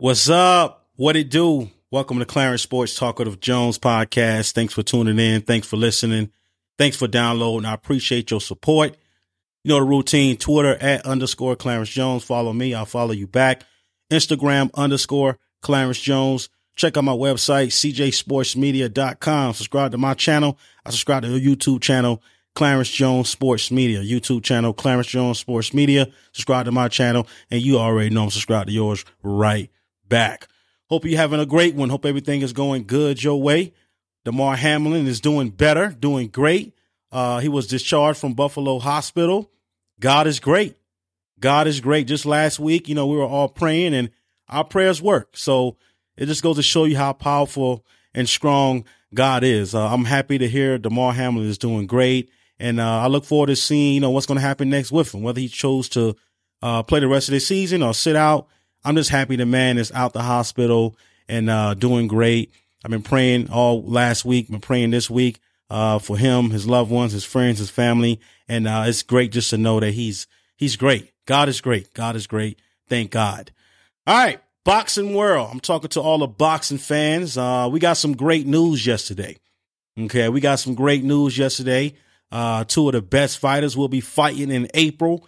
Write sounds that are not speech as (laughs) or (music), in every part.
What's up? What it do? Welcome to Clarence Sports Talk of Jones podcast. Thanks for tuning in. Thanks for listening. Thanks for downloading. I appreciate your support. You know the routine. Twitter at underscore Clarence Jones. Follow me. I'll follow you back. Instagram underscore Clarence Jones. Check out my website, cjsportsmedia.com. Subscribe to my channel. I subscribe to the YouTube channel, Clarence Jones Sports Media. YouTube channel, Clarence Jones Sports Media. Subscribe to my channel. And you already know I'm subscribed to yours right back. Hope you're having a great one. Hope everything is going good your way. Damar Hamlin is doing better, doing great. Uh, he was discharged from Buffalo Hospital. God is great. God is great. Just last week, you know, we were all praying and our prayers work. So it just goes to show you how powerful and strong God is. Uh, I'm happy to hear Damar Hamlin is doing great. And uh, I look forward to seeing, you know, what's going to happen next with him, whether he chose to uh, play the rest of the season or sit out. I'm just happy the man is out the hospital and uh, doing great. I've been praying all last week, been praying this week uh, for him, his loved ones, his friends, his family. And uh, it's great just to know that he's he's great. God is great. God is great. Thank God. All right. Boxing world. I'm talking to all the boxing fans. Uh, we got some great news yesterday. Okay. We got some great news yesterday. Uh, two of the best fighters will be fighting in April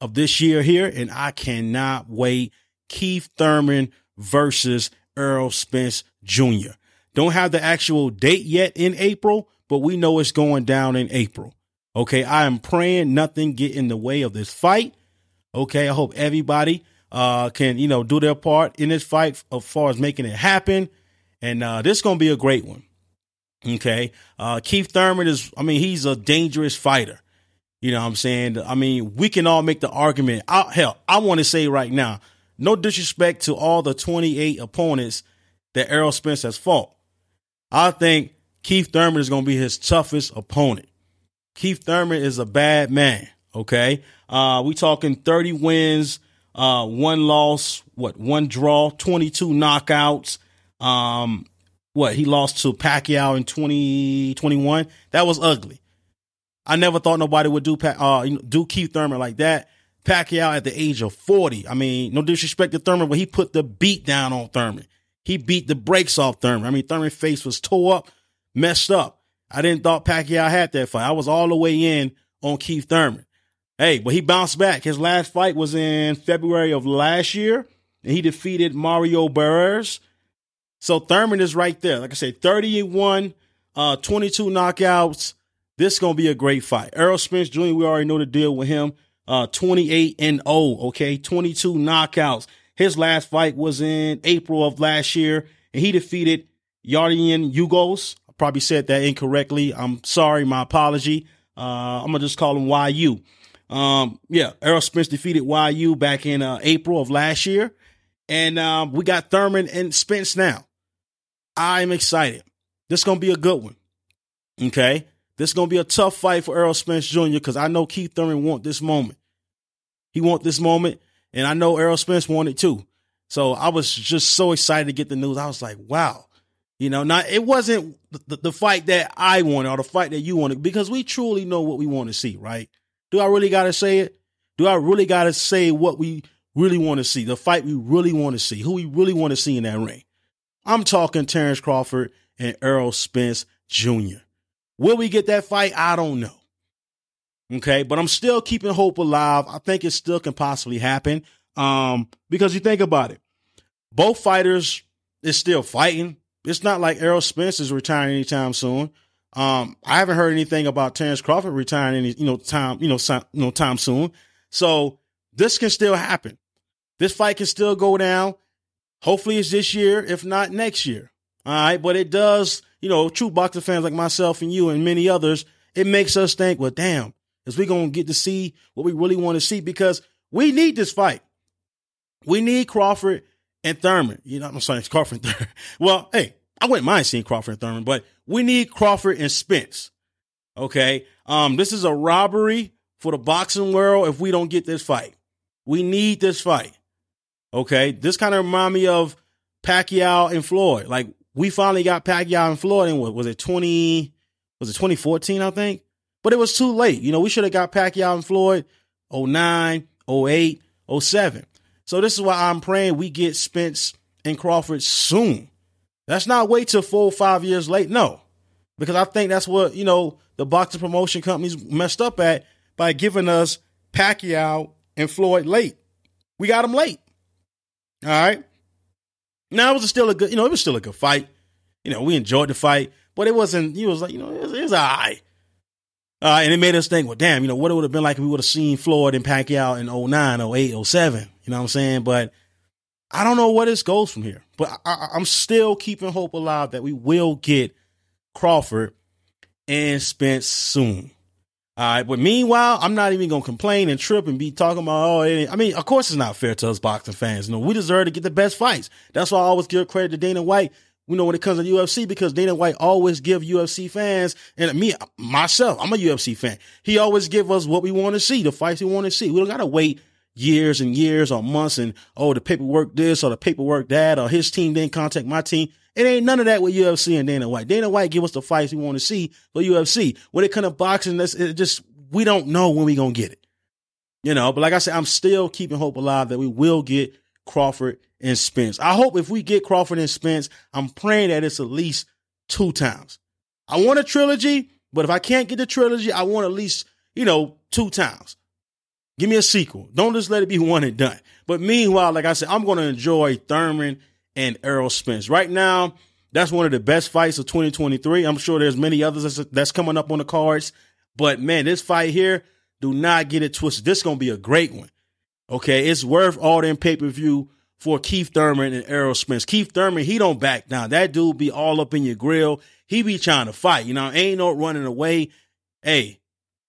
of this year here. And I cannot wait. Keith Thurman versus Errol Spence Jr. Don't have the actual date yet in April, but we know it's going down in April. Okay. I am praying nothing get in the way of this fight. Okay. I hope everybody uh, can, you know, do their part in this fight as far as making it happen. And uh, this is to be a great one. Okay. Uh, Keith Thurman is, I mean, he's a dangerous fighter. You know what I'm saying? I mean, we can all make the argument. I, hell, I want to say right now, no disrespect to all the 28 opponents that Errol Spence has fought. I think Keith Thurman is going to be his toughest opponent. Keith Thurman is a bad man. Okay. Uh, we talking 30 wins, uh, one loss, what, one draw, 22 knockouts. Um, what, he lost to Pacquiao in 2021. That was ugly. I never thought nobody would do, uh, do Keith Thurman like that. Pacquiao at the age of 40. I mean, no disrespect to Thurman, but he put the beat down on Thurman. He beat the brakes off Thurman. I mean, Thurman's face was tore up, messed up. I didn't thought Pacquiao had that fight. I was all the way in on Keith Thurman. Hey, but he bounced back. His last fight was in February of last year, and he defeated Mario Barrios. So Thurman is right there. Like I said, 31, uh, 22 knockouts. This is going to be a great fight. Errol Spence Jr., we already know the deal with him. Uh, 28 and 0, okay? 22 knockouts. His last fight was in April of last year, and he defeated Yardian Ugas. I probably said that incorrectly. I'm sorry, my apology. Uh, I'm gonna just call him YU. Um, yeah, Errol Spence defeated YU back in uh, April of last year, and um, we got Thurman and Spence now. I'm excited. This is gonna be a good one. Okay, this is gonna be a tough fight for Errol Spence Jr. because I know Keith Thurman want this moment. He want this moment, and I know Errol Spence wanted too. So I was just so excited to get the news. I was like, wow. You know, not it wasn't the, the fight that I wanted or the fight that you wanted because we truly know what we want to see, right? Do I really got to say it? Do I really got to say what we really want to see? The fight we really want to see, who we really want to see in that ring. I'm talking Terrence Crawford and Errol Spence Jr. Will we get that fight? I don't know. Okay, but I'm still keeping hope alive. I think it still can possibly happen. Um, because you think about it, both fighters is still fighting. It's not like Errol Spence is retiring anytime soon. Um, I haven't heard anything about Terrence Crawford retiring any, you know, time, you know, you know, time soon. So this can still happen. This fight can still go down. Hopefully it's this year, if not next year. All right. But it does, you know, true boxing fans like myself and you and many others, it makes us think, well, damn, is we going to get to see what we really want to see? Because we need this fight. We need Crawford and Thurman. You know, I'm sorry, it's Crawford and Thurman. (laughs) Well, hey, I wouldn't mind seeing Crawford and Thurman, but we need Crawford and Spence. Okay. Um, this is a robbery for the boxing world if we don't get this fight. We need this fight. Okay. This kind of remind me of Pacquiao and Floyd. Like we finally got Pacquiao and Floyd in what was it 20 was it 2014, I think? But it was too late. You know, we should have got Pacquiao and Floyd 09, 08, 07. So this is why I'm praying we get Spence and Crawford soon. Let's not wait till four or five years late. No, because I think that's what, you know, the boxing promotion companies messed up at by giving us Pacquiao and Floyd late. We got them late. All right. Now it was still a good, you know, it was still a good fight. You know, we enjoyed the fight, but it wasn't, he was like, you know, it was, it was all right. Uh, and it made us think, well, damn, you know, what it would have been like if we would have seen Floyd and Pacquiao in 09, 08, 07. You know what I'm saying? But I don't know where this goes from here. But I, I'm still keeping hope alive that we will get Crawford and Spence soon. All right, but meanwhile, I'm not even gonna complain and trip and be talking about. Oh, I mean, of course, it's not fair to us boxing fans. You know, we deserve to get the best fights. That's why I always give credit to Dana White. You know, when it comes to UFC, because Dana White always give UFC fans and me myself, I'm a UFC fan. He always give us what we want to see, the fights we want to see. We don't gotta wait years and years or months and oh the paperwork this or the paperwork that or his team didn't contact my team. It ain't none of that with UFC and Dana White. Dana White give us the fights we want to see for UFC. When it comes to boxing, that's it just we don't know when we gonna get it. You know, but like I said, I'm still keeping hope alive that we will get Crawford and Spence. I hope if we get Crawford and Spence, I'm praying that it's at least two times. I want a trilogy, but if I can't get the trilogy, I want at least, you know, two times. Give me a sequel. Don't just let it be (laughs) one and done. But meanwhile, like I said, I'm going to enjoy Thurman and Errol Spence. Right now, that's one of the best fights of 2023. I'm sure there's many others that's coming up on the cards. But man, this fight here, do not get it twisted. This is to be a great one. Okay. It's worth all them pay per view for Keith Thurman and Errol Spence. Keith Thurman, he don't back down. That dude be all up in your grill. He be trying to fight. You know, ain't no running away. Hey,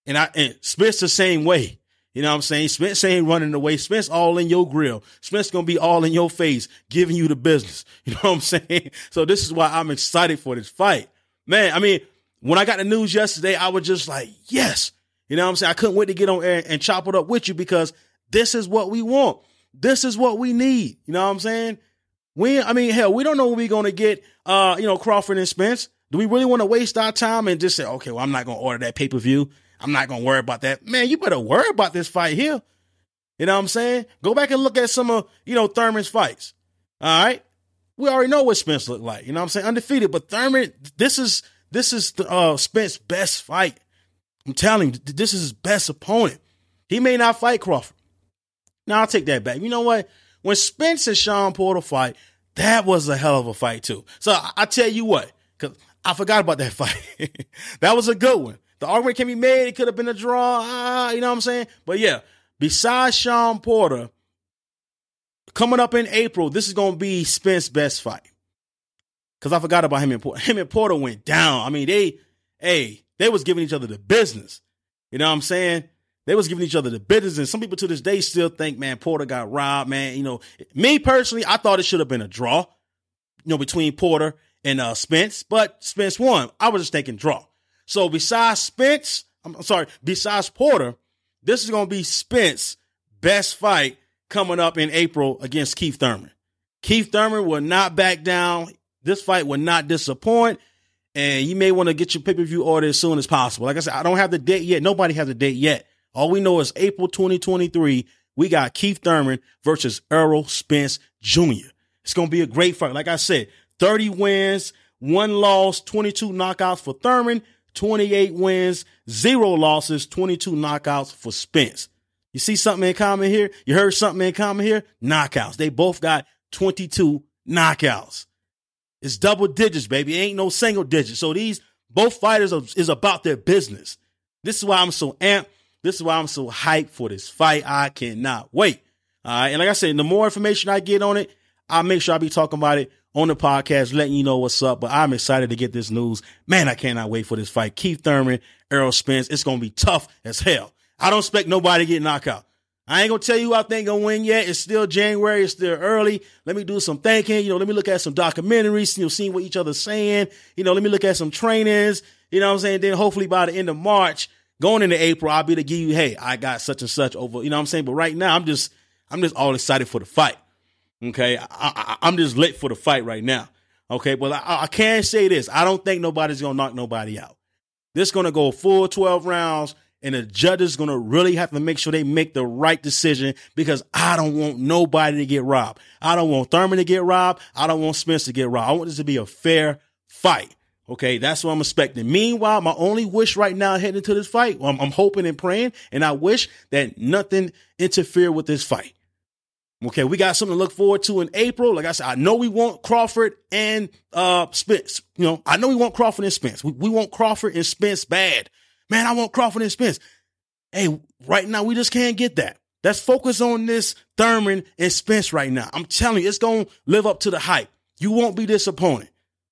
and I and Spence the same way. You know what I'm saying? Spence ain't running away. Spence all in your grill. Spence gonna be all in your face, giving you the business. (laughs) You know what I'm saying? So this is why I'm excited for this fight. Man, I mean, when I got the news yesterday, I was just like, yes. You know what I'm saying? I couldn't wait to get on air and chop it up with you because this is what we want. This is what we need. You know what I'm saying? We, I mean, hell, we don't know when we're gonna get, uh, you know, Crawford and Spence. Do we really want to waste our time and just say, okay, well, I'm not gonna order that pay per view. I'm not gonna worry about that. Man, you better worry about this fight here. You know what I'm saying? Go back and look at some of, you know, Thurman's fights. All right. We already know what Spence looked like. You know what I'm saying? Undefeated. But Thurman, this is this is uh Spence's best fight. I'm telling you, this is his best opponent. He may not fight Crawford. Now I'll take that back. You know what? When Spence and Shawn Porter fight, that was a hell of a fight too. So I, I tell you what, because I forgot about that (laughs) fight. that was a good one. The argument can be made. It could have been a draw. Ah, you know what I'm saying? But yeah, besides Shawn Porter, coming up in April, this is going to be Spence's best fight. Because I forgot about him and Porter. (laughs) Him and Porter went down. I mean, they, hey, they was giving each other the business. You know what I'm saying? They was giving each other the business. And some people to this day still think, man, Porter got robbed, man. You know, me personally, I thought it should have been a draw, you know, between Porter and uh, Spence, but Spence won. I was just thinking draw. So besides Spence, I'm sorry, besides Porter, this is going to be Spence best fight coming up in April against Keith Thurman. Keith Thurman will not back down. This fight will not disappoint. And you may want to get your pay per view order as soon as possible. Like I said, I don't have the date yet. Nobody has a date yet. All we know is April 2023. We got Keith Thurman versus Errol Spence Jr. It's going to be a great fight. Like I said, 30 wins, one loss, 22 knockouts for Thurman, 28 wins, zero losses, 22 knockouts for Spence. You see something in common here? You heard something in common here? Knockouts. They both got 22 knockouts. It's double digits, baby. It ain't no single digits. So these both fighters are, is about their business. This is why I'm so amped. This is why I'm so hyped for this fight. I cannot wait. All right. And like I said, the more information I get on it, I'll make sure I be talking about it on the podcast, letting you know what's up. But I'm excited to get this news. Man, I cannot wait for this fight. Keith Thurman, Errol Spence. It's going to be tough as hell. I don't expect nobody to get knocked out. I ain't gonna tell you I think gonna win yet. It's still January. It's still early. Let me do some thinking. You know, let me look at some documentaries. You know, seeing what each other's saying. You know, let me look at some trainings. You know what I'm saying? Then hopefully by the end of March, going into April, I'll be to give you, hey, I got such and such over. You know what I'm saying? But right now, I'm just, I'm just all excited for the fight. Okay, I, am just lit for the fight right now. Okay, but I, I can say this: I don't think nobody's gonna knock nobody out. This gonna go full 12 rounds. and the judge is going to really have to make sure they make the right decision because I don't want nobody to get robbed. I don't want Thurman to get robbed. I don't want Spence to get robbed. I want this to be a fair fight. Okay, that's what I'm expecting. Meanwhile, my only wish right now heading into this fight, I'm, I'm hoping and praying, and I wish that nothing interfere with this fight. Okay, we got something to look forward to in April. Like I said, I know we want Crawford and uh Spence. You know, I know we want Crawford and Spence. We, we want Crawford and Spence bad. Man, I want Crawford and Spence. Hey, right now we just can't get that. Let's focus on this Thurman and Spence right now. I'm telling you, it's gonna live up to the hype. You won't be disappointed.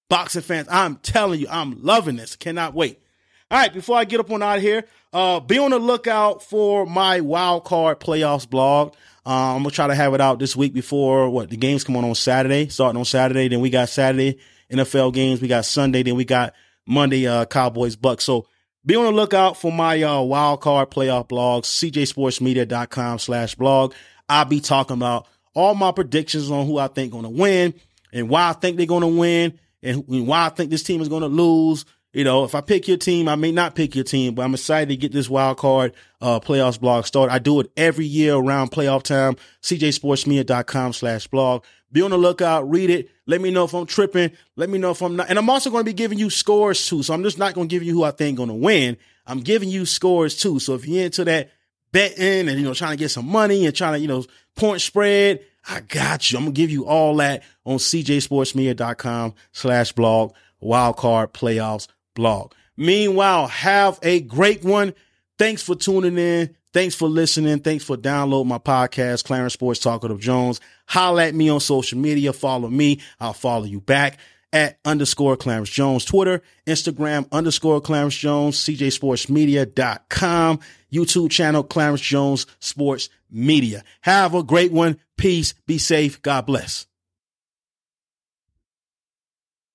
Boxing fans, I'm telling you, I'm loving this. Cannot wait. All right, before I get up on out of here, uh, be on the lookout for my wild card playoffs blog. Uh, I'm gonna try to have it out this week before what the games come on on Saturday, starting on Saturday. Then we got Saturday NFL games. We got Sunday. Then we got Monday uh, Cowboys Bucks. So be on the lookout for my uh, wild card playoff blog, cjsportsmedia.com slash blog. I'll be talking about all my predictions on who I think going to win and why I think they're going to win and why I think this team is going to lose you know, if I pick your team, I may not pick your team, but I'm excited to get this wild card uh, playoffs blog started. I do it every year around playoff time. CJSportsMedia.com slash blog. Be on the lookout, read it. Let me know if I'm tripping. Let me know if I'm not. And I'm also going to be giving you scores too. So I'm just not going to give you who I think going to win. I'm giving you scores too. So if you're into that betting and, you know, trying to get some money and trying to, you know, point spread, I got you. I'm going to give you all that on CJSportsMedia.com slash blog, wild card playoffs blog. Meanwhile, have a great one. Thanks for tuning in. Thanks for listening. Thanks for downloading my podcast, Clarence Sports Talk with Jones. Holla at me on social media. Follow me. I'll follow you back at underscore Clarence Jones, Twitter, Instagram, underscore Clarence Jones, cjsportsmedia.com, YouTube channel, Clarence Jones Sports Media. Have a great one. Peace. Be safe. God bless.